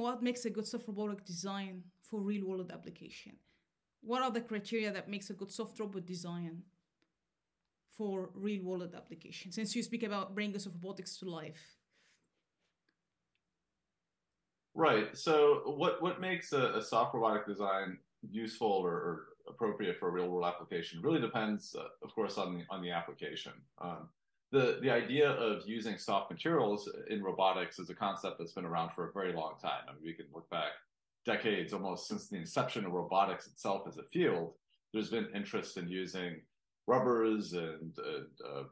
What makes a good soft robotic design for real world application? What are the criteria that makes a good soft robot design for real world application? Since you speak about bringing soft robotics to life. Right. So what what makes a, a soft robotic design useful or, or, appropriate for a real world application really depends, uh, of course, on the on the application. Um, the the idea of using soft materials in robotics is a concept that's been around for a very long time. I mean, we can look back decades, almost since the inception of robotics itself as a field. There's been interest in using rubbers and uh,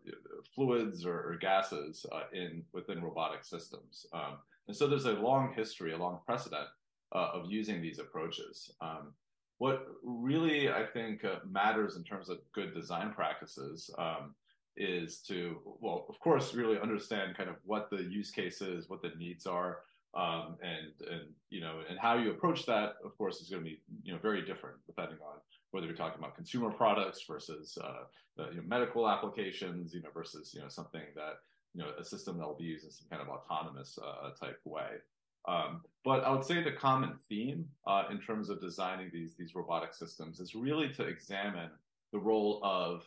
fluids or, or gases uh, in within robotic systems. Um, and so there's a long history, a long precedent uh, of using these approaches. Um, what really I think uh, matters in terms of good design practices um, is to, well, of course, really understand kind of what the use case is, what the needs are, um, and and you know, and how you approach that, of course, is going to be you know very different depending on whether you're talking about consumer products versus uh, you know, medical applications, you know, versus you know something that you know a system that will be used in some kind of autonomous uh, type way. Um, but I would say the common theme uh, in terms of designing these these robotic systems is really to examine the role of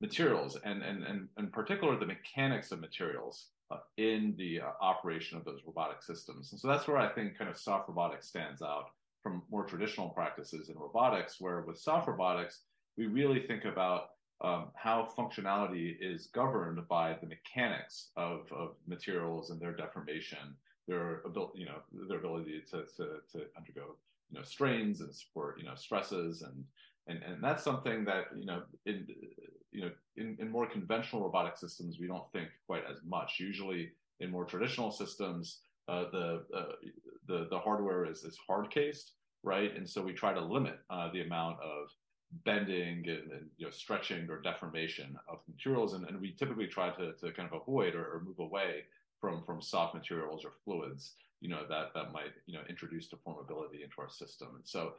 materials and and and in particular the mechanics of materials uh, in the uh, operation of those robotic systems. And so that's where I think kind of soft robotics stands out from more traditional practices in robotics, where with soft robotics we really think about um, how functionality is governed by the mechanics of, of materials and their deformation, their ability, you know, their ability to, to, to undergo, you know, strains and support, you know, stresses and, and, and that's something that, you know, in, you know, in, in more conventional robotic systems, we don't think quite as much. Usually in more traditional systems, uh, the, uh, the, the hardware is, is hard cased, right? And so we try to limit uh, the amount of bending and, and, you know stretching or deformation of materials and, and we typically try to, to kind of avoid or, or, move away from from soft materials or fluids you know that that might you know introduce deformability into our system and so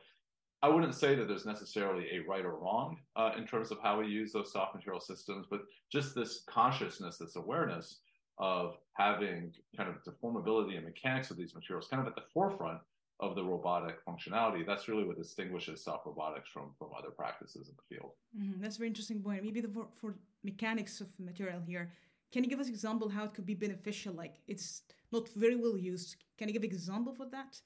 i wouldn't say that there's necessarily a right or wrong uh, in terms of how we use those soft material systems but just this consciousness this awareness of having kind of deformability and mechanics of these materials kind of at the forefront of the robotic functionality. That's really what distinguishes soft robotics from from other practices in the field. Mm-hmm. That's a very interesting point. Maybe the for, for mechanics of material here. Can you give us example how it could be beneficial? Like it's not very well used. Can you give example for that?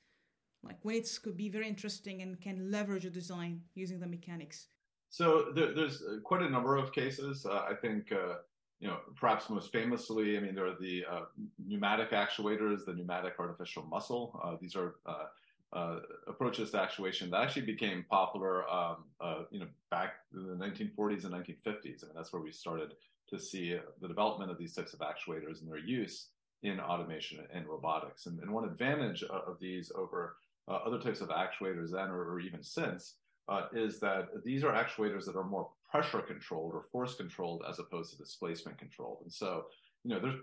Like when it could be very interesting and can leverage a design using the mechanics. So there, there's uh, quite a number of cases. Uh, I think uh, you know, perhaps most famously, I mean, there are the uh, pneumatic actuators, the pneumatic artificial muscle. Uh, these are uh, approaches to actuation that actually became popular, um, you know, back in the 1940s and 1950s. I mean, that's where we started to see the development of these types of actuators and their use in automation and robotics. And, and one advantage of these over uh, other types of actuators then or, or even since uh, is that these are actuators that are more pressure controlled or force controlled as opposed to displacement controlled. And so, you know, there's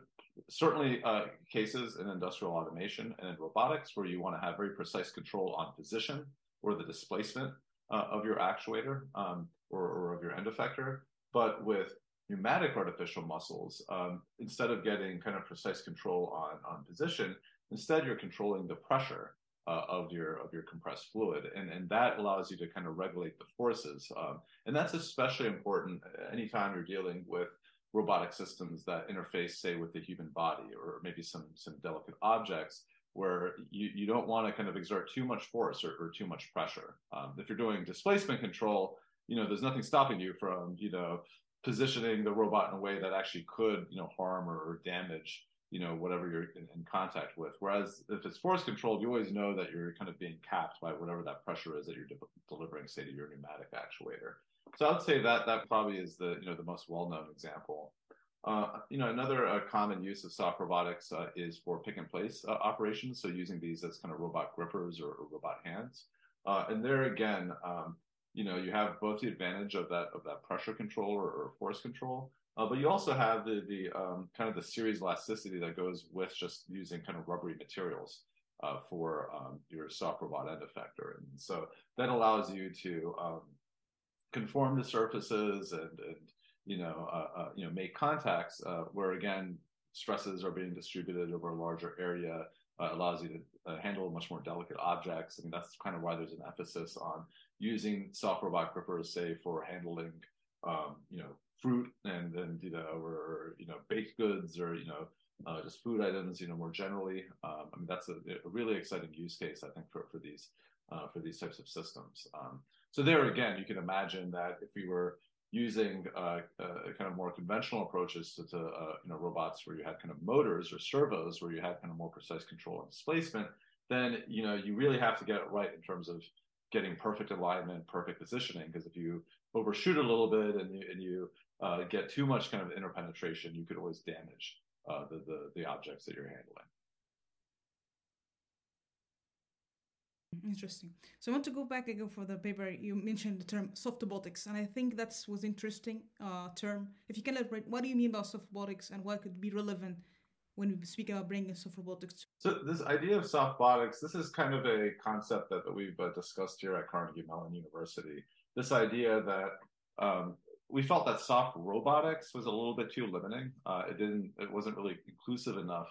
certainly uh, cases in industrial automation and in robotics where you want to have very precise control on position or the displacement uh, of your actuator um, or, or, of your end effector. But with pneumatic artificial muscles, um, instead of getting kind of precise control on, on position, instead you're controlling the pressure uh, of your of your compressed fluid, and and that allows you to kind of regulate the forces, um, and that's especially important anytime you're dealing with robotic systems that interface, say, with the human body or maybe some some delicate objects where you, you don't want to kind of exert too much force or, or too much pressure. Um, if you're doing displacement control, you know, there's nothing stopping you from, you know, positioning the robot in a way that actually could, you know, harm or damage, you know, whatever you're in, in, contact with. Whereas if it's force controlled, you always know that you're kind of being capped by whatever that pressure is that you're de- delivering, say, to your pneumatic actuator. So I'd say that that probably is the you know the most well-known example. Uh, you know, another uh, common use of soft robotics uh, is for pick and place uh, operations. So using these as kind of robot grippers or, or robot hands. Uh, and there again, um, you know, you have both the advantage of that of that pressure control or, or force control, uh, but you also have the the um, kind of the series elasticity that goes with just using kind of rubbery materials for um, your soft robot end effector. And so that allows you to um, conform to surfaces and, and you know, uh, uh, you know, make contacts uh, where again stresses are being distributed over a larger area. uh, allows you to uh, handle much more delicate objects. I mean, that's kind of why there's an emphasis on using soft robotic grippers, say, for handling, um, you know, fruit and then you know, or you know, baked goods or you know, uh, just food items, you know, more generally. Um, I mean, that's a, a, really exciting use case, I think, for for these uh, for these types of systems. Um, so there again, you can imagine that if we were using uh, uh, kind of more conventional approaches to, to uh, you know robots where you had kind of motors or servos where you had kind of more precise control and displacement, then you know you really have to get it right in terms of getting perfect alignment, perfect positioning. Because if you overshoot a little bit and you, and you uh, get too much kind of interpenetration, you could always damage uh, the, the the objects that you're handling. Interesting. So I want to go back again for the paper. You mentioned the term softbotics, and I think that was interesting uh, term. If you can elaborate, what do you mean by softbotics, and what could be relevant when we speak about bringing soft robotics? So this idea of softbotics, this is kind of a concept that, that we've uh, discussed here at Carnegie Mellon University. This idea that um, we felt that soft robotics was a little bit too limiting. Uh, it didn't, it wasn't really inclusive enough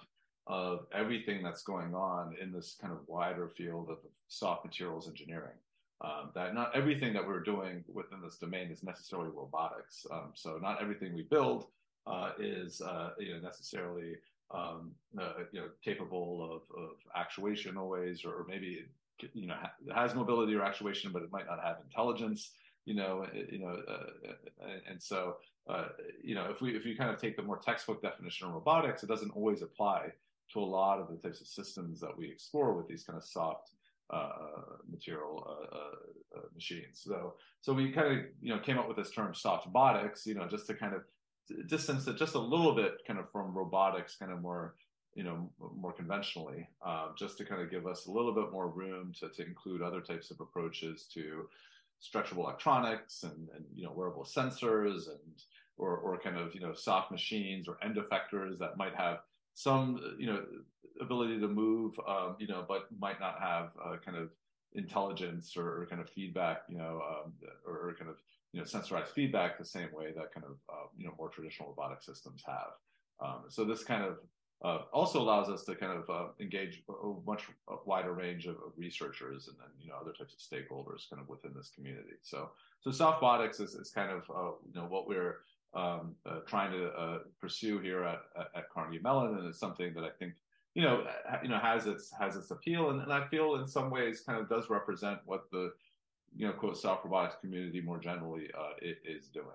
of everything that's going on in this kind of wider field of soft materials engineering. Um, that not everything that we're doing within this domain is necessarily robotics. Um, so not everything we build uh, is uh, you know, necessarily um, uh, you know capable of, of actuation always, or maybe it, you know ha- has mobility or actuation, but it might not have intelligence. You know, you know, uh, and so uh, you know if we if you kind of take the more textbook definition of robotics, it doesn't always apply to a lot of the types of systems that we explore with these kind of soft uh, material uh, uh, uh, machines. So, so we kind of you know came up with this term softbotics, you know, just to kind of distance it just a little bit kind of from robotics, kind of more you know more conventionally, um, just to kind of give us a little bit more room to, to include other types of approaches to stretchable electronics and, and you know wearable sensors and or, or kind of you know soft machines or end effectors that might have some you know ability to move um, you know but might not have uh, kind of intelligence or, or, kind of feedback you know um, or, or, kind of you know sensorized feedback the same way that kind of uh, you know more traditional robotic systems have. Um, so this kind of uh, also allows us to kind of uh, engage a much wider range of, of, researchers and then you know other types of stakeholders kind of within this community. So so softbotics is, is kind of uh, you know what we're um, uh, trying to uh, pursue here at, at, Carnegie Mellon, and it's something that I think you know you know has its has its appeal, and, and I feel in some ways kind of does represent what the you know quote soft robotics community more generally uh, is doing.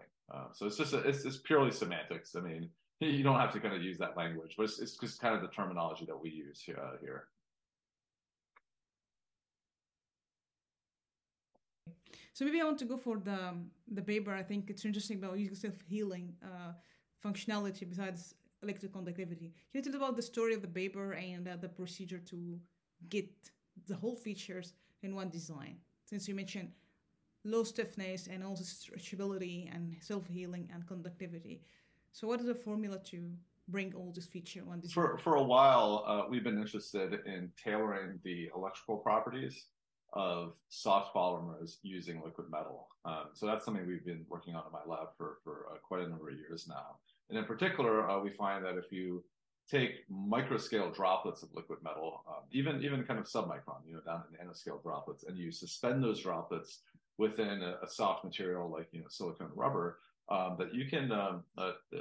So it's just a, it's, it's purely semantics. I mean, you don't have to kind of use that language, but it's, it's just kind of the terminology that we use here. Uh, here. So maybe I want to go for the the paper. I think it's interesting about using self healing uh, functionality besides electric conductivity. Can you tell about the story of the paper and uh, the procedure to get the whole features in one design? Since you mentioned low stiffness and also stretchability and self healing and conductivity. So, what is the formula to bring all this feature on design? For for a while, uh, we've been interested in tailoring the electrical properties of soft polymers using liquid metal. Um, so that's something we've been working on in my lab for, for uh, quite a number of years now. And in particular, uh, we find that if you take microscale droplets of liquid metal, um, even even kind of submicron, you know, down to nanoscale droplets, and you suspend those droplets within a, a soft material like you know silicone rubber, um, that you can um, uh, uh,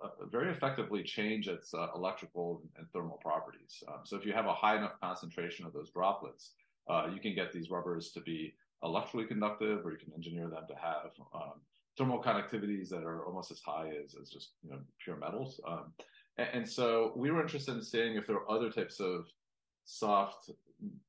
uh, very effectively change its uh, electrical and thermal properties. Um, so if you have a high enough concentration of those droplets, uh, you can get these rubbers to be electrically conductive, or you can engineer them to have um, thermal conductivities that are almost as high as, as just you know pure metals. Um, and, and, so we were interested in seeing if there are other types of soft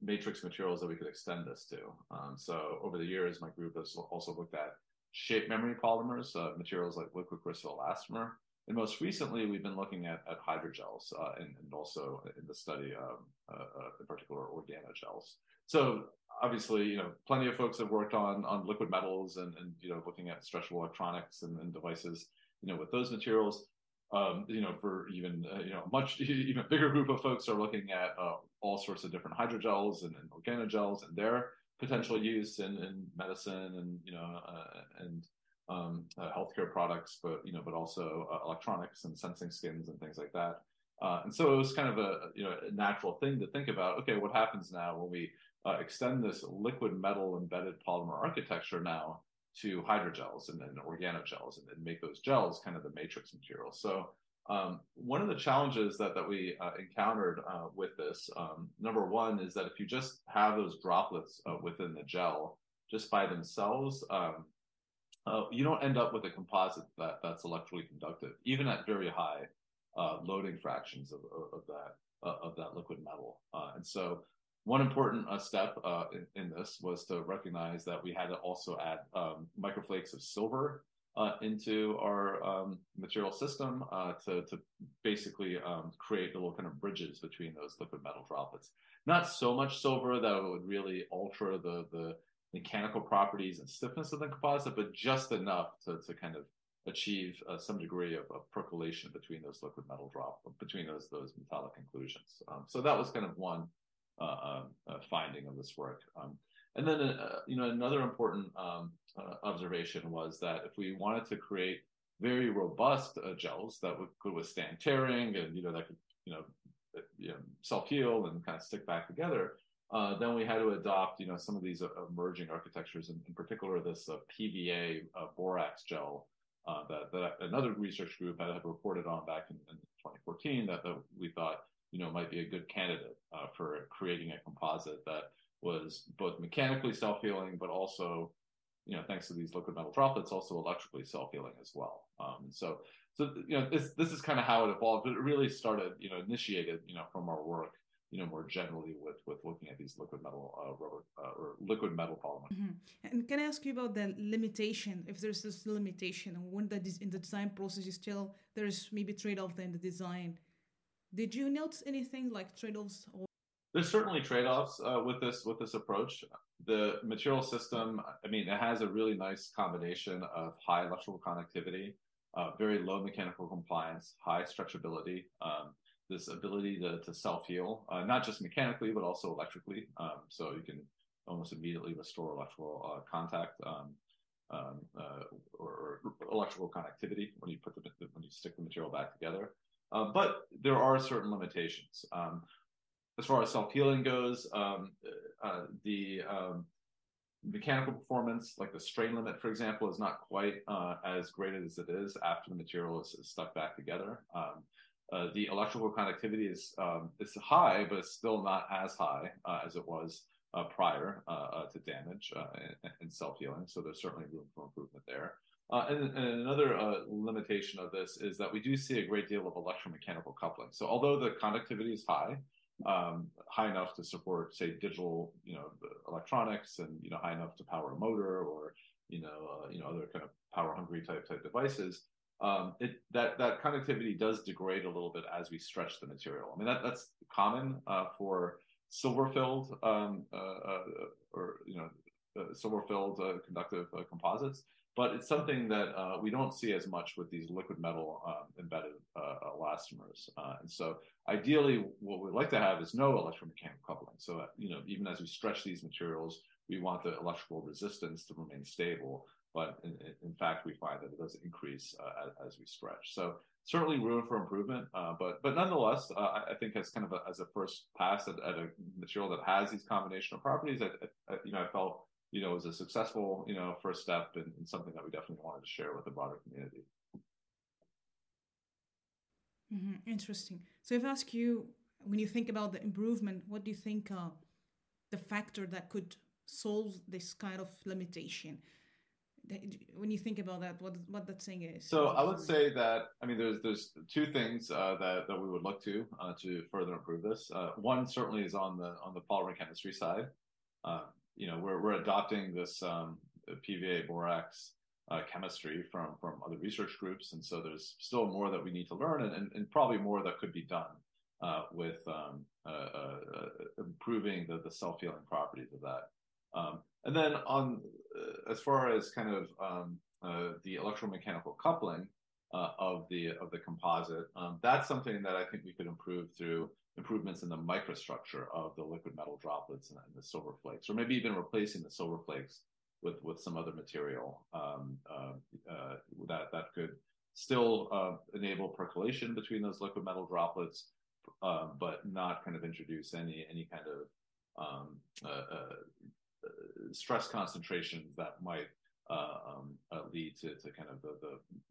matrix materials that we could extend this to. Um, so over the years, my group has also looked at shape memory polymers, uh, materials like liquid crystal elastomer. And most recently, we've been looking at, at hydrogels uh, and, and, also in the study, um, uh, in particular, organogels. So obviously, you know, plenty of folks have worked on on liquid metals and and you know looking at stretchable electronics and, and devices, you know, with those materials. Um, you know, for even uh, you know much even bigger group of folks are looking at uh, all sorts of different hydrogels and, and organogels and their potential use in, in medicine and you know uh, and um, uh, healthcare products, but you know, but also uh, electronics and sensing skins and things like that. Uh, and so it was kind of a you know a natural thing to think about. Okay, what happens now when we uh, extend this liquid metal embedded polymer architecture now to hydrogels and then organogels and, and make those gels kind of the matrix material. So um, one of the challenges that that we uh, encountered uh, with this, um, number one, is that if you just have those droplets uh, within the gel just by themselves, um, uh, you don't end up with a composite that, that's electrically conductive, even at very high uh, loading fractions of, of, of that uh, of that liquid metal. and so one important step in, in, this was to recognize that we had to also add um, microflakes of silver uh, into our um, material system uh, to, to basically um, create little kind of bridges between those liquid metal droplets. Not so much silver that would really alter the, the mechanical properties and stiffness of the composite, but just enough to, to kind of achieve uh, some degree of, of, percolation between those liquid metal drop between those those metallic inclusions. Um, so that was kind of one uh, um, uh, finding of this work. Um, and then, uh, you know, another important um, observation was that if we wanted to create very robust gels that would, could withstand tearing and, you know, that could, you know, you know self-heal and kind of stick back together, uh, then we had to adopt, you know, some of these uh, emerging architectures, in, in particular this uh, PVA borax gel that, that another research group had, had reported on back in, in 2014 that, that we thought you know, might be a good candidate uh, for creating a composite that was both mechanically self-healing, but also, you know, thanks to these liquid metal droplets, also electrically self-healing as well. Um, so, so you know, this this is kind of how it evolved. But it really started, you know, initiated, you know, from our work, you know, more generally with with looking at these liquid metal uh, rubber uh, or liquid metal polymers. Mm-hmm. And can I ask you about the limitation? If there's this limitation, when that is in the design process, you still there's maybe trade-off in the design did you notice anything like trade-offs? Or- There's certainly trade-offs uh, with this with this approach. The material system, I mean, it has a really nice combination of high electrical conductivity, uh, very low mechanical compliance, high stretchability, um, this ability to, to self-heal, uh, not just mechanically but also electrically. Um, so you can almost immediately restore electrical uh, contact. Um, um, uh, or, or, electrical conductivity when you put the when you stick the material back together. Uh, but there are certain limitations. As far as self healing goes, um, uh, the um, mechanical performance, like the strain limit, for example, is not quite uh, as great as it is after the material is, is stuck back together. Um, uh, the electrical conductivity is um, is high, but it's still not as high uh, as it was prior to damage and, and self healing. So there's certainly room for improvement there. Uh, and, and, another uh, limitation of this is that we do see a great deal of electromechanical coupling. So although the conductivity is high, um, high enough to support, say, digital, you know, electronics, and you know, high enough to power a motor or you know, uh, you know, other kind of power-hungry type type devices, um, it that that conductivity does degrade a little bit as we stretch the material. I mean, that that's common uh, for silver-filled um, uh, uh, or you know, silver-filled conductive composites but it's something that uh, we don't see as much with these liquid metal um, embedded uh, elastomers. Uh, and so ideally, what we'd like to have is no electromechanical coupling. So, uh, you know, even as we stretch these materials, we want the electrical resistance to remain stable. But in, in fact, we find that it does increase uh, as, as, we stretch. So certainly room for improvement. Uh, but but nonetheless, I think as kind of a, as a first pass at, at, a material that has these combination of properties, I, I, you know, I felt you know, was a successful, you know, first step and, and something that we definitely wanted to share with the broader community. Mm-hmm. Interesting. So if I ask you, when you think about the improvement, what do you think uh, the factor that could solve this kind of limitation? When you think about that, what what that thing is? So I would say that I mean, there's there's two things uh, that that we would look to uh, to further improve this. Uh, one certainly is on the on the polymer chemistry side. Uh, you know, we're, we're adopting this um, PVA borax uh, chemistry from, from other research groups. And so there's still more that we need to learn and, and, and probably more that could be done uh, with um, uh, uh improving the, the self-healing properties of that. Um, and then on, uh, as far as kind of um, uh, the electromechanical coupling of the, of the composite, um, that's something that I think we could improve through improvements in the microstructure of the liquid metal droplets and, the silver flakes, or maybe even replacing the silver flakes with with some other material um, uh, uh, that that could still uh, enable percolation between those liquid metal droplets, uh, but not kind of introduce any any kind of um, uh, uh stress concentrations that might uh, um, uh, lead to, kind of the,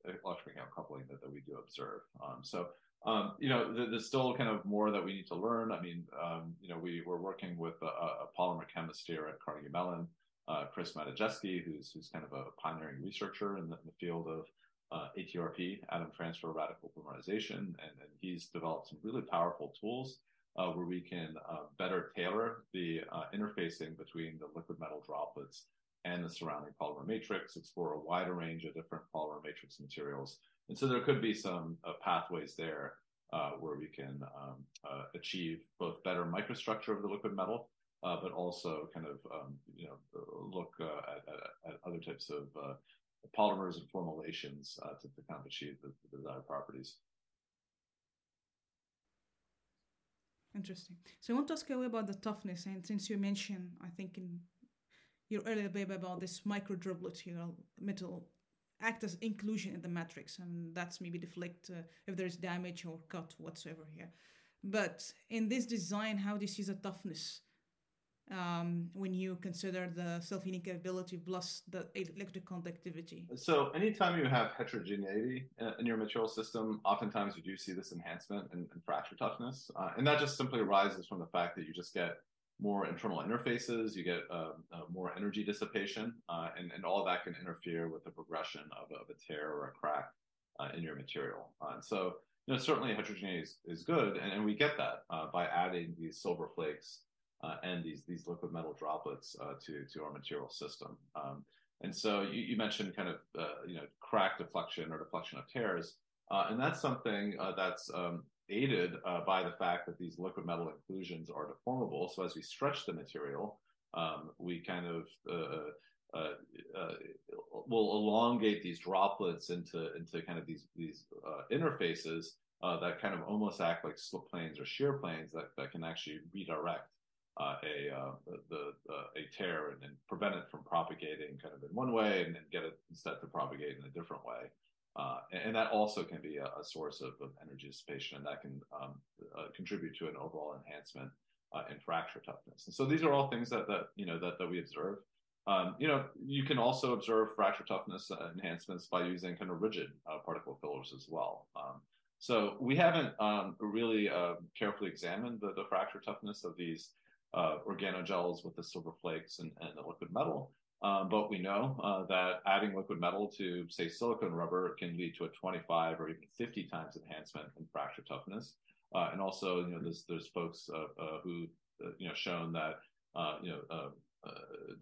the electromechanical coupling that, we do observe. Um, so um, you know, there's still kind of more that we need to learn. I mean, um, you know, we, we're working with a, polymer chemist here at Carnegie Mellon, uh, Chris Matyjaszewski, who's, kind of a pioneering researcher in the, field of uh, ATRP, atom transfer radical polymerization, and, he's developed some really powerful tools uh, where we can uh, better tailor the uh, interfacing between the liquid metal droplets and the surrounding polymer matrix, explore a wider range of different polymer matrix materials. And so there could be some uh, pathways there uh, where we can um, uh, achieve both better microstructure of the liquid metal, but also kind of um, you know look at, other types of polymers and formulations to, kind of achieve the, the desired properties. Interesting. So I want to ask you about the toughness, and since you mentioned, I think in your earlier paper about this micro droplet metal act as inclusion in the matrix, and that's maybe deflect uh, if there's damage or cut whatsoever here. But in this design, how do you see the toughness um, when you consider the self-healing capability plus the electric conductivity. So anytime you have heterogeneity in your material system, oftentimes you do see this enhancement in, in fracture toughness. Uh, and that just simply arises from the fact that you just get more internal interfaces, you get uh, uh, more energy dissipation, uh, and, and all that can interfere with the progression of, of a tear or a crack uh, in your material. Uh, and so, you know, certainly heterogeneity is, is good, and, and we get that by adding these silver flakes and these these liquid metal droplets to to our material system. Um, and so you, you, mentioned kind of uh, you know crack deflection or deflection of tears, uh, and that's something uh, that's um, aided uh, by the fact that these liquid metal inclusions are deformable. So as we stretch the material, um, we kind of will elongate these droplets into into kind of these these interfaces that kind of almost act like slip planes or shear planes that, that can actually redirect uh, a uh, the uh, a tear and, and, prevent it from propagating kind of in one way and then get it instead to propagate in a different way. Uh, and, and, that also can be a, a source of, of, energy dissipation, and that can um, uh, contribute to an overall enhancement uh, in fracture toughness. And so these are all things that that you know that that we observe. Um, you know, you can also observe fracture toughness enhancements by using kind of rigid particle fillers as well. Um, so we haven't um, really carefully examined the, the fracture toughness of these uh, organogels with the silver flakes and, and the liquid metal. Um, but we know uh, that adding liquid metal to, say, silicone rubber can lead to a 25 or even 50 times enhancement in fracture toughness. Uh, and also, you know, there's there's folks uh, uh, who, uh, you know, shown that, you know,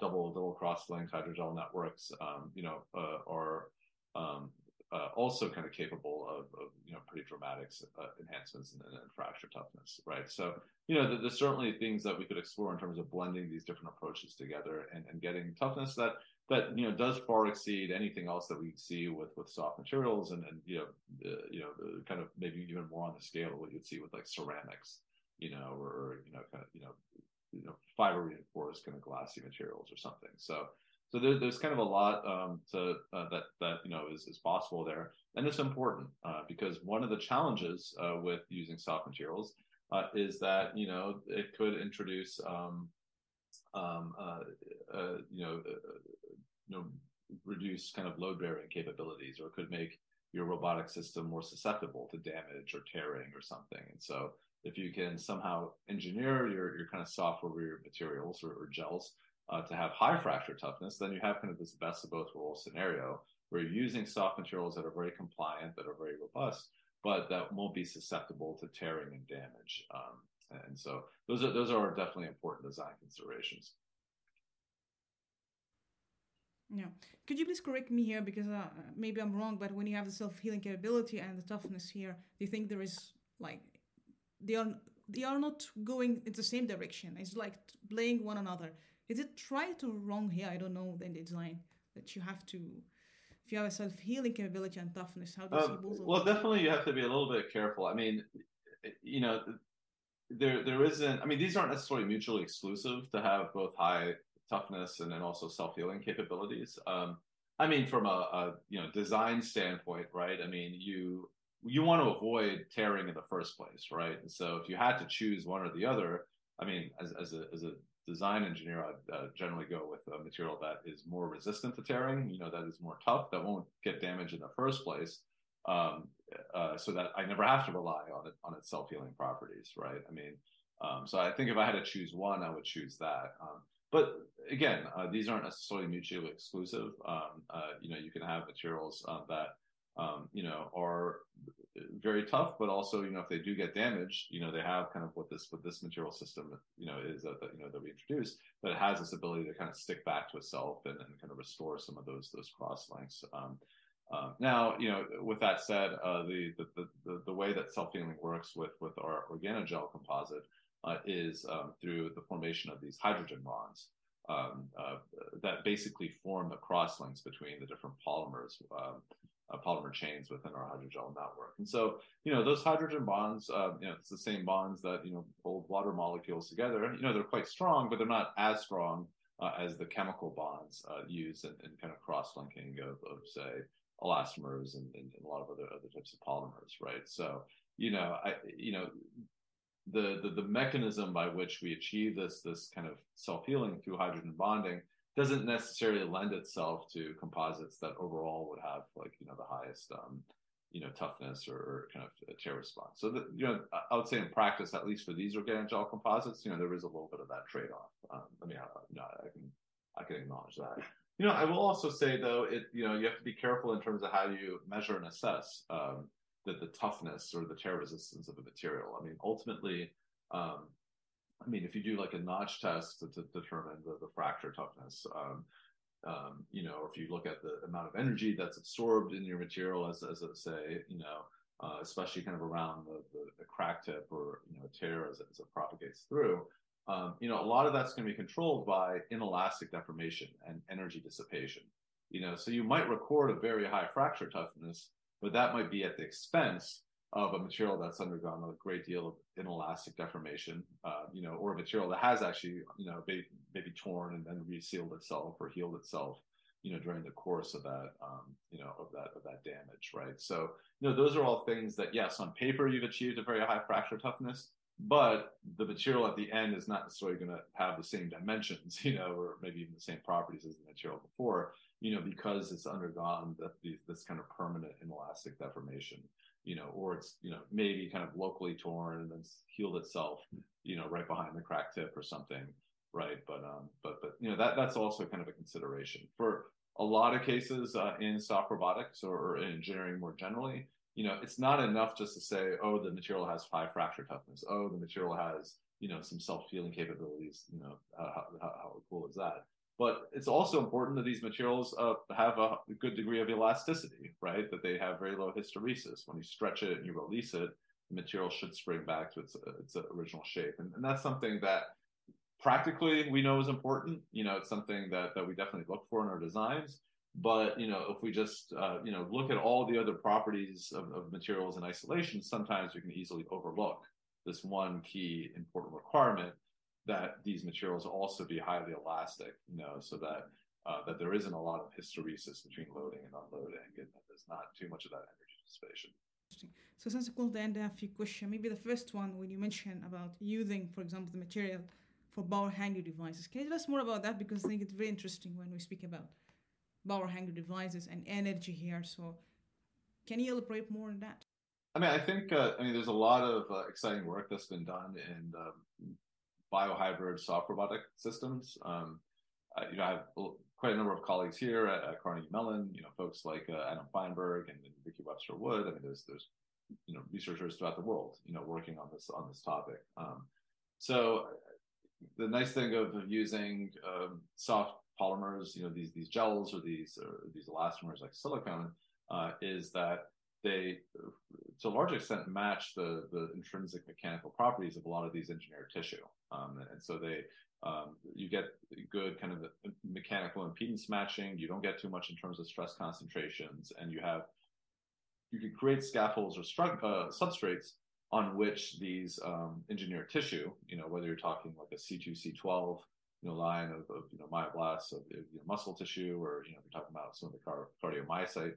double double cross linked hydrogel networks, um, you know, are um, uh, also kind of capable of, of, you know pretty dramatic uh, enhancements in, fracture toughness, right? So you know there's certainly things that we could explore in terms of blending these different approaches together and, and getting toughness that that you know does far exceed anything else that we see with with soft materials and and you know uh, you know kind of maybe even more on the scale of what you'd see with like ceramics, you know, or, or you know kind of you know you know fiber reinforced kind of glassy materials or something. So so there, there's kind of a lot um, to, uh, that that you know is, is possible there, and it's important uh, because one of the challenges uh, with using soft materials uh, is that you know it could introduce um, um, uh, uh, you know you know reduce kind of load bearing capabilities, or could make your robotic system more susceptible to damage or tearing or something. And so if you can somehow engineer your your kind of software materials or, or gels uh, to have high fracture toughness, then you have kind of this best of both worlds scenario where you're using soft materials that are very compliant, that are very robust, but that won't be susceptible to tearing and damage. Um, and so those are those are definitely important design considerations. Yeah. Could you please correct me here because uh, maybe I'm wrong, but when you have the self healing capability and the toughness here, do you think there is like they are they are not going in the same direction? It's like playing one another. Is it right or wrong here? I don't know the design that you have to if you have a self healing capability and toughness, how do you um, see both Well, definitely you have to be a little bit careful. I mean, you know, there there isn't. I mean, these aren't necessarily mutually exclusive to have both high toughness and then also self healing capabilities. Um, I mean, from a, a, you know design standpoint, right? I mean, you you want to avoid tearing in the first place, right? And so if you had to choose one or the other, I mean, as as a as a design engineer, I'd uh, generally go with a material that is more resistant to tearing. You know, that is more tough, that won't get damaged in the first place, um, uh, so that I never have to rely on it on its self healing properties, right? I mean, um, so I think if I had to choose one, I would choose that. Um, but again, uh, these aren't necessarily mutually exclusive. Um, uh, you know, you can have materials um, that um, you know are very tough, but also you know if they do get damaged, you know they have kind of what this what this material system you know is that, that you know that we introduced that has this ability to kind of stick back to itself and, and kind of restore some of those those cross links. Um, uh, now, you know, with that said, uh, the, the, the the way that self healing works with with our organogel composite uh, is um, through the formation of these hydrogen bonds um, uh, that basically form the cross links between the different polymers, um, uh, polymer chains within our hydrogel network. And so, you know, those hydrogen bonds, uh, you know, it's the same bonds that, you know, hold water molecules together. You know, they're quite strong, but they're not as strong uh, as the chemical bonds uh, used in, in, kind of cross linking of, of, say, elastomers and, and, and a lot of other, other types of polymers, right? So, you know, I, you know, the, the, the mechanism by which we achieve this this kind of self healing through hydrogen bonding doesn't necessarily lend itself to composites that overall would have like you know the highest um, you know toughness or, or kind of tear response. So that you know I would say in practice, at least for these organogel composites, you know there is a little bit of that trade off. Um, I mean, I, I can I can acknowledge that. You know, I will also say though, it you know you have to be careful in terms of how you measure and assess. Um, the, the toughness or the tear resistance of a material. I mean, ultimately, um, I mean, if you do like a notch test to, to determine the, the fracture toughness, um, um, you know, or if you look at the amount of energy that's absorbed in your material as, as a, say, you know, uh, especially kind of around the, the, the, crack tip or, you know, tear as it, as it propagates through, um, you know, a lot of that's going to be controlled by inelastic deformation and energy dissipation. You know, so you might record a very high fracture toughness, but that might be at the expense of a material that's undergone a great deal of inelastic deformation, uh, you know, or a material that has actually, you know, maybe, maybe torn and then resealed itself or healed itself, you know, during the course of that, um, you know, of that of that damage, right? So, you know, those are all things that, yes, on paper you've achieved a very high fracture toughness, but the material at the end is not necessarily going to have the same dimensions, you know, or maybe even the same properties as the material before you know, because it's undergone that this kind of permanent inelastic deformation, you know, or it's, you know, maybe kind of locally torn and then healed itself, you know, right behind the crack tip or something, right? But, um, but, but, you know, that, that's also kind of a consideration for a lot of cases uh, in soft robotics or, in engineering more generally. You know, it's not enough just to say, oh, the material has high fracture toughness. Oh, the material has, you know, some self-healing capabilities. You know, how, how, how cool is that? But it's also important that these materials uh, have a good degree of elasticity, right? That they have very low hysteresis. When you stretch it and you release it, the material should spring back to its its original shape, and, and that's something that practically we know is important. You know, it's something that that we definitely look for in our designs. But you know, if we just uh, you know look at all the other properties of, of materials in isolation, sometimes we can easily overlook this one key important requirement that these materials also be highly elastic, you know, so that uh, that there isn't a lot of hysteresis between loading and unloading, and that there's not too much of that energy dissipation. So since I called the end, I have a few questions. Maybe the first one, when you mentioned about using, for example, the material for biohybrid devices, can you tell us more about that? Because I think it's very interesting when we speak about biohybrid devices and energy here. So can you elaborate more on that? I mean, I think uh, I mean there's a lot of uh, exciting work that's been done in um, biohybrid soft robotic systems. Um, uh, you know, I have quite a number of colleagues here at, at Carnegie Mellon. You know, folks like uh, Adam Feinberg and, and Vickie Webster-Wood. I mean, there's there's you know researchers throughout the world, you know, working on this on this topic. Um, so the nice thing of, of using um, soft polymers, you know, these these gels or these or these elastomers like silicone, uh, is that they, to a large extent, match the the intrinsic mechanical properties of a lot of these engineered tissue. Um, and so they, um, you get good kind of mechanical impedance matching. You don't get too much in terms of stress concentrations, and you have you can create scaffolds or stru- uh, substrates on which these um, engineered tissue, you know, whether you're talking like a C2, C12 you know line of, of you know myoblasts of you know, muscle tissue, or you know if you're talking about some of the car- cardiomyocyte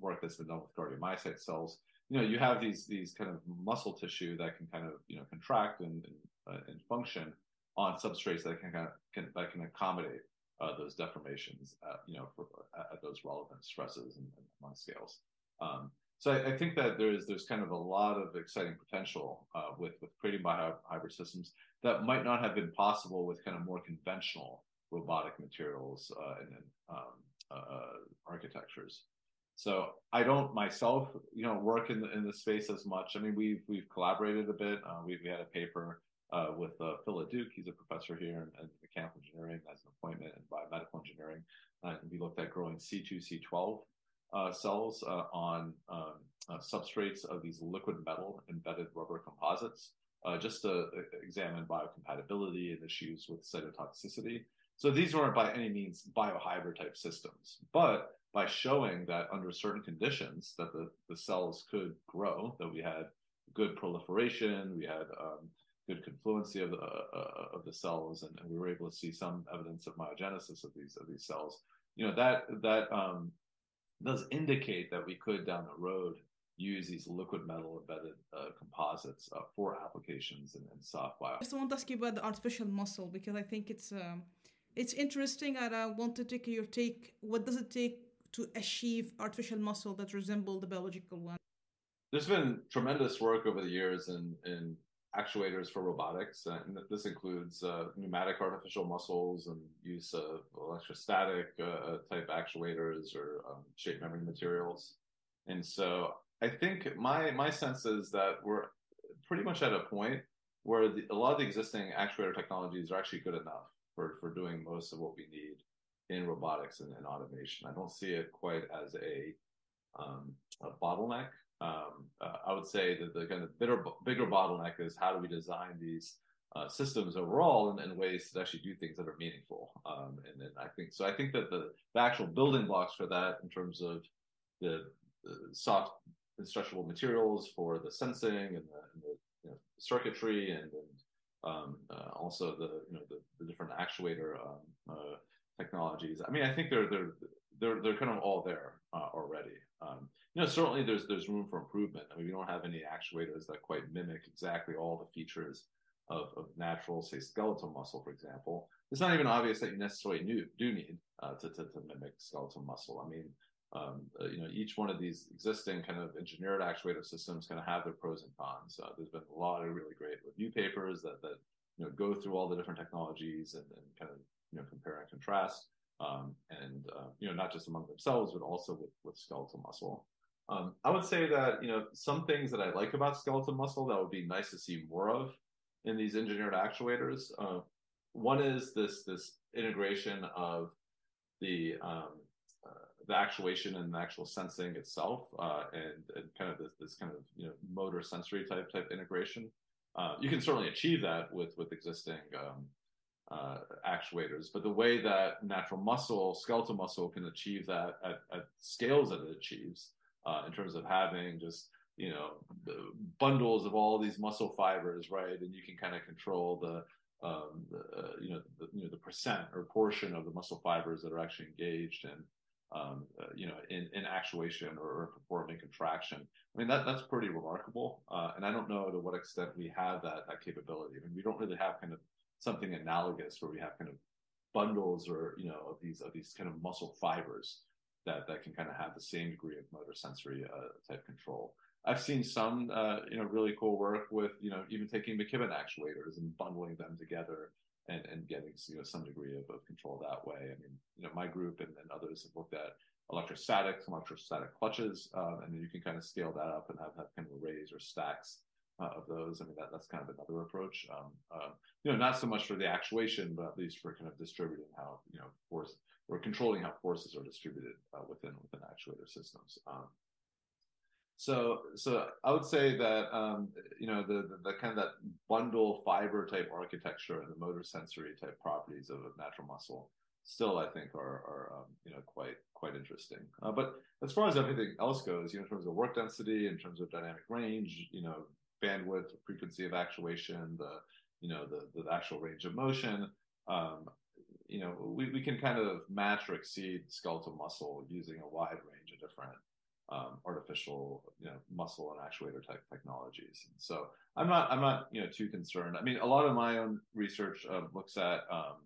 work that's been done with cardiomyocyte cells. You know, you have these these kind of muscle tissue that can kind of you know contract and and, and function on substrates that can kind of can, that can accommodate uh, those deformations, at, you know, for, at, those relevant stresses and, and scales. Um, so I, I, think that there's there's kind of a lot of exciting potential uh, with with creating biohybrid systems that might not have been possible with kind of more conventional robotic materials uh, and, and um, uh, architectures. So I don't myself, you know, work in the in the space as much. I mean, we've we've collaborated a bit. Uh, we we had a paper uh, with uh, Phil LeDuc. He's a professor here in, in, mechanical engineering as an appointment in biomedical engineering. Uh, and we looked at growing C2, C12 uh, cells uh, on um, uh, substrates of these liquid metal embedded rubber composites, just to examine biocompatibility and issues with cytotoxicity. So these weren't by any means biohybrid type systems, but by showing that under certain conditions that the, the cells could grow, that we had good proliferation, we had um, good confluency of the, uh, uh, of the cells, and, and, we were able to see some evidence of myogenesis of these of these cells. You know that that um, does indicate that we could down the road use these liquid metal embedded uh, composites uh, for applications in, in, soft bio. I just want to ask you about the artificial muscle because I think it's um, it's interesting, and I want to take your take. What does it take to achieve artificial muscle that resemble the biological one? There's been tremendous work over the years in in actuators for robotics, and this includes uh, pneumatic artificial muscles and use of electrostatic uh, type actuators or um, shape memory materials. And so I think my my sense is that we're pretty much at a point where the, a lot of the existing actuator technologies are actually good enough for, for doing most of what we need in robotics and, and automation. I don't see it quite as a, um, a bottleneck um, uh, I would say that the kind of bigger, bigger bottleneck is how do we design these uh, systems overall in, in, ways to actually do things that are meaningful. Um, and then I think so. I think that the, the, actual building blocks for that, in terms of the, the soft and stretchable materials for the sensing and the, and the you know, circuitry, and, and um, uh, also the you know the different actuator um, uh, technologies. I mean, I think they're they're they're they're kind of all there uh, already. Um, you know, certainly there's there's room for improvement. I mean, we don't have any actuators that quite mimic exactly all the features of, of natural, say, skeletal muscle, for example. It's not even obvious that you necessarily do, do need uh, to, to, to mimic skeletal muscle. I mean, um, uh, you know, each one of these existing kind of engineered actuator systems kind of have their pros and cons. Uh, there's been a lot of really great review papers that that you know go through all the different technologies and, and kind of you know compare and contrast um, and uh, you know not just among themselves but also with, with skeletal muscle. Um, I would say that you know some things that I like about skeletal muscle that would be nice to see more of in these engineered actuators. Uh, one is this this integration of the um, uh, the actuation and the actual sensing itself, uh, and, and kind of this, this kind of you know motor sensory type type integration. Uh, you can certainly achieve that with with existing um, uh, actuators. But the way that natural muscle, skeletal muscle, can achieve that at, at scales that it achieves, uh, in terms of having just you know bundles of all these muscle fibers, right? And you can kind of control the um, the, uh, you know the, you know the percent or portion of the muscle fibers that are actually engaged in um, uh, you know in, in actuation or, or, performing contraction. I mean that that's pretty remarkable, uh, and I don't know to what extent we have that that capability. I mean we don't really have kind of something analogous where we have kind of bundles or you know of these of these kind of muscle fibers that that can kind of have the same degree of motor sensory uh, type control. I've seen some uh, you know really cool work with you know even taking McKibben actuators and bundling them together and, and getting you know some degree of, of control that way. I mean you know my group and, and others have looked at electrostatics, electrostatic clutches, um, and then you can kind of scale that up and have, have kind of arrays or stacks uh, of those. I mean, that, that's kind of another approach. Um, uh, you know, not so much for the actuation, but at least for kind of distributing how you know force or controlling how forces are distributed uh, within within actuator systems. Um, so, so I would say that um, you know the, the, the kind of that bundle fiber type architecture and the motor sensory type properties of, of natural muscle still I think are, are um, you know quite quite interesting. Uh, but as far as everything else goes, you know, in terms of work density, in terms of dynamic range, you know, bandwidth, frequency of actuation, the you know, the, the actual range of motion. Um, you know, we, we can kind of match or exceed skeletal muscle using a wide range of different um, artificial, you know, muscle and actuator type technologies. And so I'm not, I'm not, you know, too concerned. I mean, a lot of my own research uh, looks at um,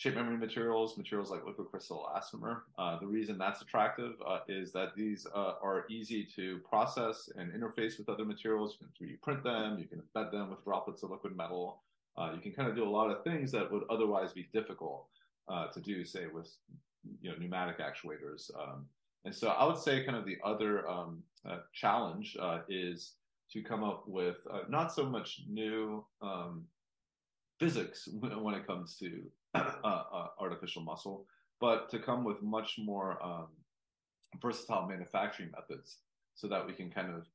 shape memory materials, materials like liquid crystal elastomer. Uh, the reason that's attractive uh, is that these uh, are easy to process and interface with other materials. You can 3D print them, you can embed them with droplets of liquid metal. Uh, you can kind of do a lot of things that would otherwise be difficult uh, to do, say, with you know pneumatic actuators. Um, and so I would say kind of the other um, uh, challenge is to come up with not so much new um, physics when it comes to uh, uh, artificial muscle, but to come with much more um, versatile manufacturing methods so that we can kind of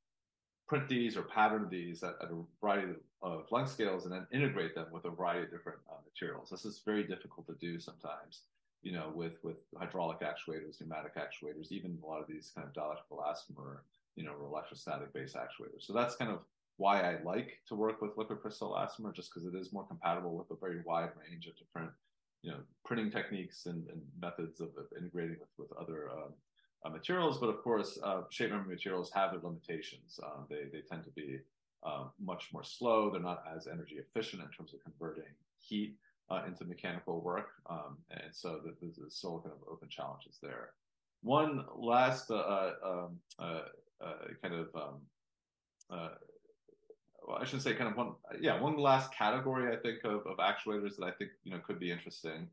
print these or pattern these at, at a variety of length scales and then integrate them with a variety of different uh, materials. This is very difficult to do sometimes, you know, with with hydraulic actuators, pneumatic actuators, even a lot of these kind of dielectric elastomer, you know, or electrostatic based actuators. So that's kind of why I like to work with liquid crystal elastomer, just because it is more compatible with a very wide range of different, you know, printing techniques and, and methods of, of, integrating with, with other um, uh, materials. But of course, uh, shape memory materials have their limitations. Um, they, they tend to be uh, much more slow. They're not as energy efficient in terms of converting heat uh, into mechanical work. Um, and so there's still kind of open challenges there. One last uh, uh, um, kind of um, well, I shouldn't say kind of one, yeah, one last category I think of, of actuators that I think you know could be interesting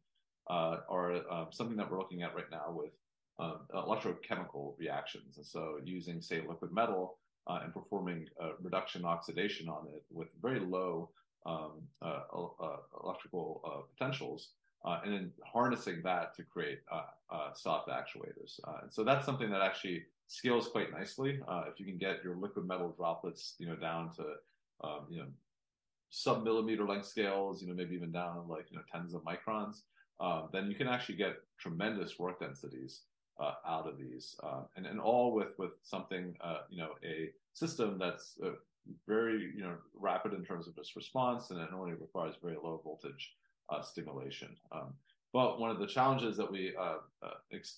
uh, are um, something that we're looking at right now with um, electrochemical reactions. And so using say liquid metal uh, and performing reduction oxidation on it with very low um, uh, uh electrical uh, potentials. Uh, and then harnessing that to create soft actuators. and so that's something that actually scales quite nicely. if you can get your liquid metal droplets, you know, down to um, you know, sub millimeter length scales, you know, maybe even down like, you know, tens of microns, um, then you can actually get tremendous work densities uh, out of these. Uh, and, and all with, with something, uh, you know, a system that's uh, very, you know, rapid in terms of its response and it only requires very low voltage uh, stimulation. Um, but one of the challenges that we uh,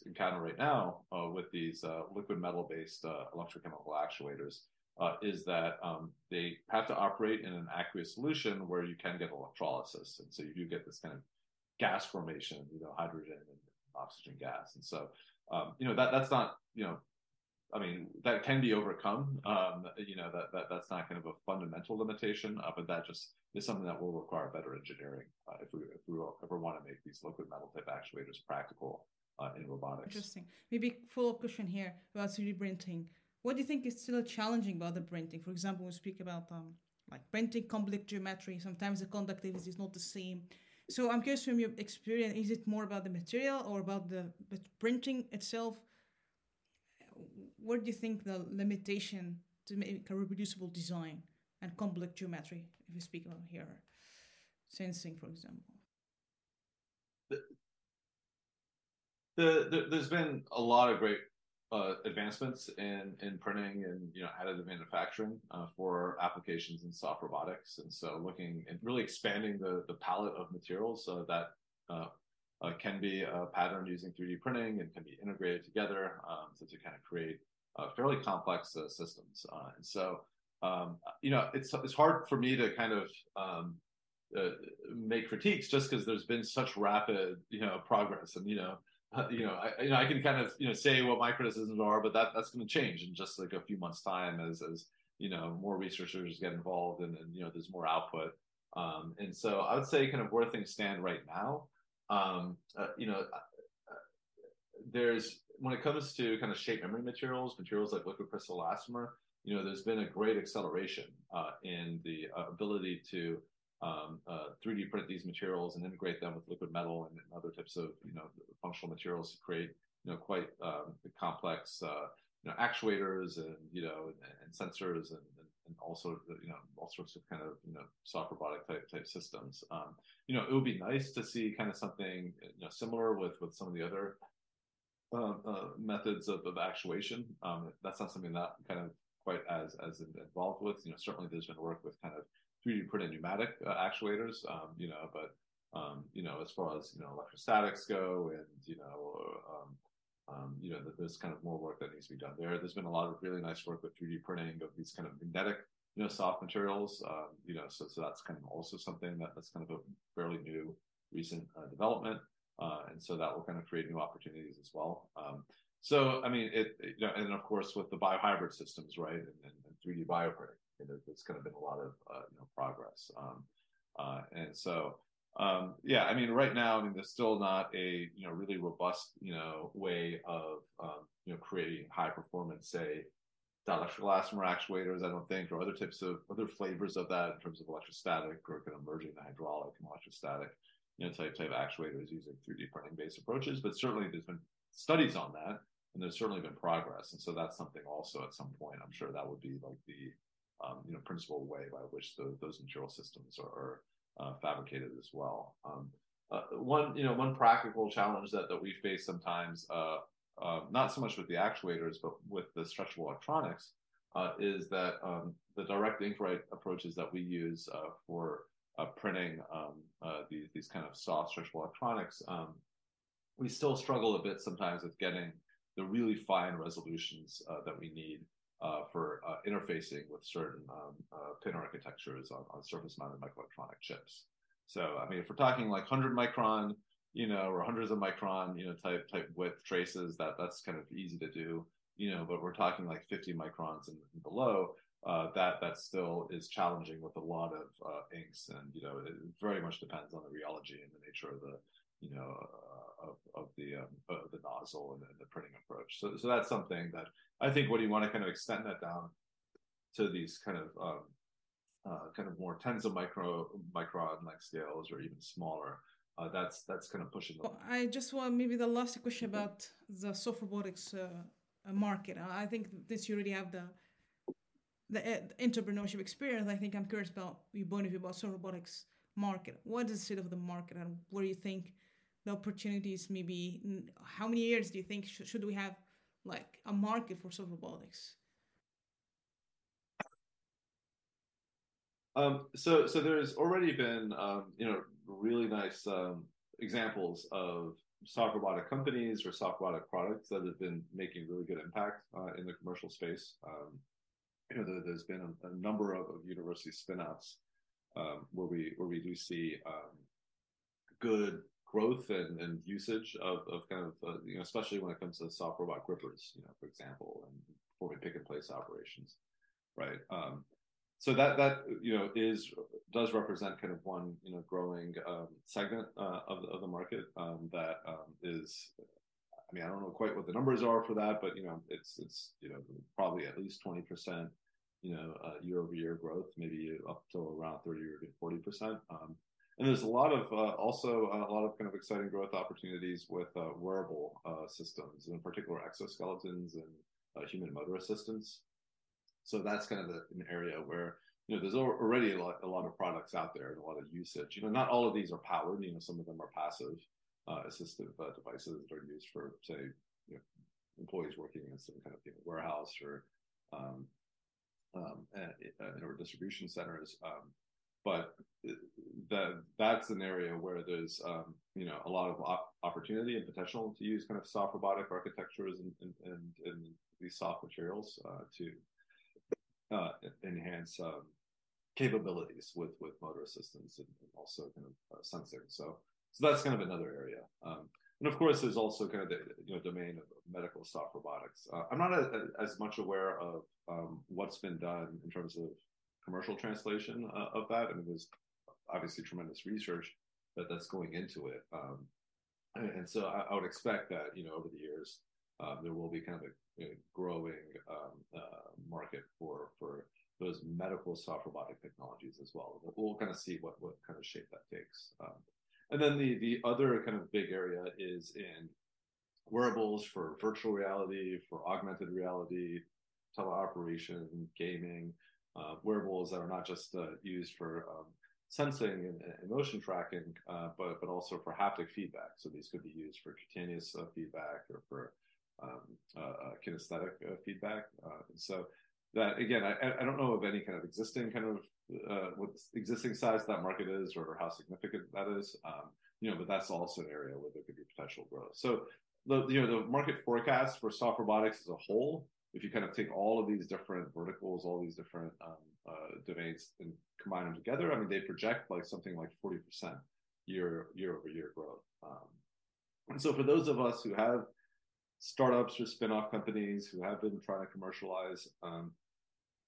encounter right now with these liquid metal based electrochemical actuators uh, is that um, they have to operate in an aqueous solution where you can get electrolysis. And so you do get this kind of gas formation, you know, hydrogen and oxygen gas. And so, um, you know, that that's not, you know, I mean, that can be overcome. Um, you know, that, that that's not kind of a fundamental limitation, uh, but that just is something that will require better engineering uh, if we if we ever want to make these liquid metal type actuators practical uh, in robotics. Interesting. Maybe follow up question here about 3D printing. What do you think is still challenging about the printing? For example, we speak about um, like printing complex geometry. Sometimes the conductivity is not the same. So I'm curious from your experience, is it more about the material or about the, printing itself? What do you think the limitation to make a reproducible design and complex geometry, if you speak about here, sensing, for example? The, the, there's been a lot of great uh, advancements in in printing and you know additive manufacturing uh, for applications in soft robotics, and so looking and really expanding the the palette of materials so that uh, uh can be patterned using 3D printing and can be integrated together um, so to kind of create uh, fairly complex uh, systems. and so um, you know it's it's hard for me to kind of um, make critiques just because there's been such rapid you know progress and you know you know, I, you know, I can kind of, you know, say what my criticisms are, but that that's going to change in just like a few months' time as as you know more researchers get involved and, and you know there's more output. Um, and so I would say kind of where things stand right now, um, uh, you know, uh, there's when it comes to kind of shape memory materials, materials like liquid crystal elastomer, you know, there's been a great acceleration uh, in the uh, ability to um, uh, 3D print these materials and integrate them with liquid metal and, and, other types of you know functional materials to create you know quite um, complex uh, you know actuators and you know and, and sensors and, and, also you know all sorts of kind of you know soft robotic type type systems. Um, you know it would be nice to see kind of something you know similar with with some of the other uh, uh methods of, of actuation. Um, that's not something that kind of quite as as involved with. You know certainly there's been work with kind of 3D printed pneumatic uh, actuators, um, you know, but um, you know, as far as you know, electrostatics go, and you know, um, um, you know, there's kind of more work that needs to be done there. There's been a lot of really nice work with 3D printing of these kind of magnetic, you know, soft materials. Um, you know, so so that's kind of also something that that's kind of a fairly new recent uh, development, uh, and so that will kind of create new opportunities as well. Um, so I mean, it, you know, and of course with the biohybrid systems, right, and, and, and 3D bioprinting, you know, there's kind of been a lot of uh, you know progress, um, uh, and so. Um, yeah, I mean, right now, I mean, there's still not a you know really robust you know way of um, you know creating high performance, say, dielectric actuators. I don't think, or other types of other flavors of that in terms of electrostatic or kind of merging the hydraulic and electrostatic you know type type actuators using 3D printing based approaches. But certainly, there's been studies on that, and there's certainly been progress. And so that's something also at some point, I'm sure that would be like the um, you know principal way by which the, those material systems are, uh, fabricated as well. Um, uh, one, you know, one practical challenge that, that we face sometimes, uh, uh not so much with the actuators, but with the stretchable electronics, uh, is that um, the direct ink-write approaches that we use uh, for printing um, these, these kind of soft stretchable electronics, um, we still struggle a bit sometimes with getting the really fine resolutions that we need uh, for uh, interfacing with certain um, uh, pin architectures on, on surface mounted microelectronic chips. So, I mean, if we're talking like 100 micron, you know, or hundreds of micron, you know, type type width traces, that that's kind of easy to do, you know. But we're talking like 50 microns and, and below, uh, that that still is challenging with a lot of uh, inks, and you know, it very much depends on the rheology and the nature of the you know, uh, of, of the um, of the nozzle and, and, the printing approach. So, so that's something that I think when you want to kind of extend that down to these kind of um, uh, kind of more tens of micro micron like scales or even smaller, uh, that's that's kind of pushing. The- I just want maybe the last question about the soft robotics uh, market. I think since you already have the the uh, entrepreneurship experience, I think I'm curious about your point of view about soft robotics market. What is the state of the market, and where do you think the opportunities maybe how many years do you think sh- should we have like a market for soft robotics um, so so there's already been um, you know really nice um, examples of soft robotic companies or soft robotic products that have been making really good impact uh, in the commercial space. Um, you know, there, has been a, a number of, of university spinouts um, where we where we do see um, good growth and, and usage of, of kind of uh, you know especially when it comes to soft robot grippers you know for example and performing pick and place operations right? Um, so that that you know is does represent kind of one you know growing um, segment uh, of, the, of the market um, that um, is I mean I don't know quite what the numbers are for that but you know it's it's you know probably at least 20 percent you know uh, year over year growth maybe up to around 30 or 40 percent. Um, and there's a lot of uh, also uh, a lot of kind of exciting growth opportunities with uh, wearable uh, systems, in particular exoskeletons and uh, human motor assistance. So that's kind of the, an area where you know there's already a lot, a lot of products out there and a lot of usage. You know, not all of these are powered. You know, some of them are passive uh, assistive devices that are used for, say, you know, employees working in some kind of you know, warehouse or um, um, or distribution centers. Um, but that that's an area where there's um, you know a lot of op- opportunity and potential to use kind of soft robotic architectures and, and, and, and these soft materials uh, to uh, enhance um, capabilities with with motor assistance and, and also kind of uh, sensing. So so that's kind of another area. Um, and of course, there's also kind of the you know domain of medical soft robotics. Uh, I'm not a, a, as much aware of um, what's been done in terms of commercial translation uh, of that. I mean, there's obviously tremendous research that that's going into it. Um, and, so I, I, would expect that, you know, over the years, um, there will be kind of a, growing um, uh, market for, for those medical soft robotic technologies as well. We'll kind of see what, what kind of shape that takes. Um, and then the, the other kind of big area is in wearables for virtual reality, for augmented reality, teleoperation, gaming, uh, wearables that are not just uh, used for um, sensing and, and, motion tracking, uh, but but also for haptic feedback. So these could be used for cutaneous uh, feedback or for um, uh, uh, kinesthetic feedback. and so that again, I, I don't know of any kind of existing kind of what existing size that market is or how significant that is. Um, you know, but that's also an area where there could be potential growth. So the you know the market forecast for soft robotics as a whole, if you kind of take all of these different verticals, all these different um, uh, domains, and combine them together, I mean, they project like something like forty percent year year over year growth. Um, and so for those of us who have startups or spin-off companies who have been trying to commercialize, um,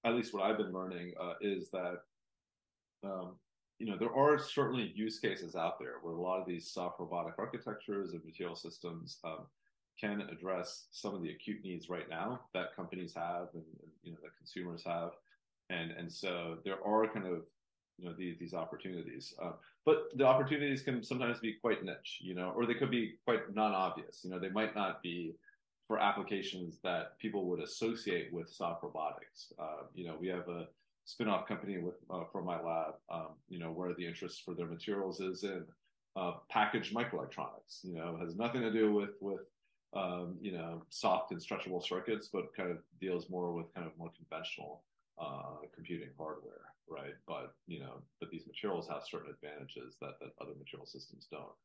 at least what I've been learning uh, is that um, you know there are certainly use cases out there where a lot of these soft robotic architectures and material systems um, can address some of the acute needs right now that companies have and, you know that consumers have, and and so there are kind of you know these these opportunities, uh, but the opportunities can sometimes be quite niche, you know, or they could be quite non-obvious. You know, they might not be for applications that people would associate with soft robotics. Uh, you know, we have a spin-off company with uh, from my lab, um, you know, where the interest for their materials is in uh, packaged microelectronics. You know, has nothing to do with with um, you know soft and stretchable circuits, but kind of deals more with kind of more conventional uh, computing hardware, right? But you know, but these materials have certain advantages that that other material systems don't.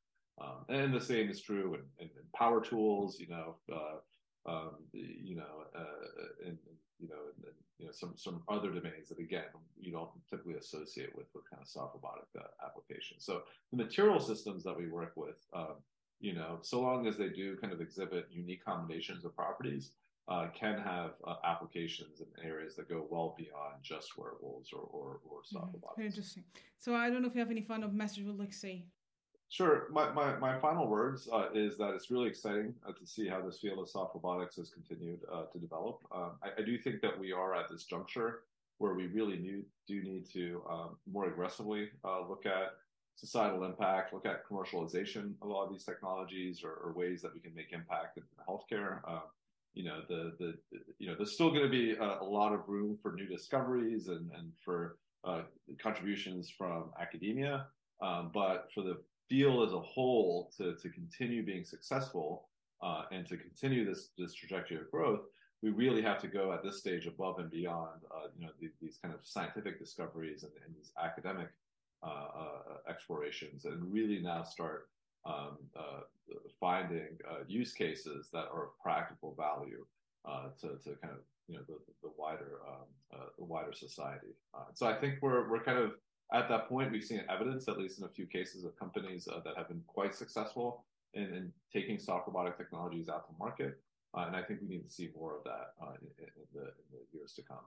Um, and the same is true in, in, in power tools. You know, uh, um, you know, uh, and, you know, and, you know, some some other domains that again you don't typically associate with with kind of soft robotic uh, applications. So the material systems that we work with, um, you know, so long as they do kind of exhibit unique combinations of properties, uh, can have uh, applications in areas that go well beyond just wearables or or, or soft mm-hmm. robotics. Very interesting. So I don't know if you have any final message you'd like to say Sure. My, my, my final words uh, is that it's really exciting uh, to see how this field of soft robotics has continued uh, to develop. Um, I, I, do think that we are at this juncture where we really need, do need to um, more aggressively uh, look at societal impact, look at commercialization of a lot of these technologies or, or ways that we can make impact in healthcare. Um, you know, the, the, you know, there's still going to be a, a, lot of room for new discoveries and, and for uh, contributions from academia. Um, but for the field as a whole to, to continue being successful uh, and to continue this, this trajectory of growth, we really have to go at this stage above and beyond, uh, you know, the, these kind of scientific discoveries and, and these academic uh, uh explorations, and really now start um, uh, finding uh, use cases that are of practical value to, to kind of you know the, the wider um, the wider society. so I think we're we're kind of at that point, we've seen evidence, at least in a few cases, of companies uh, that have been quite successful in, in, taking soft robotic technologies out to market. Uh, and I think we need to see more of that uh, in, in, the, in, the, years to come.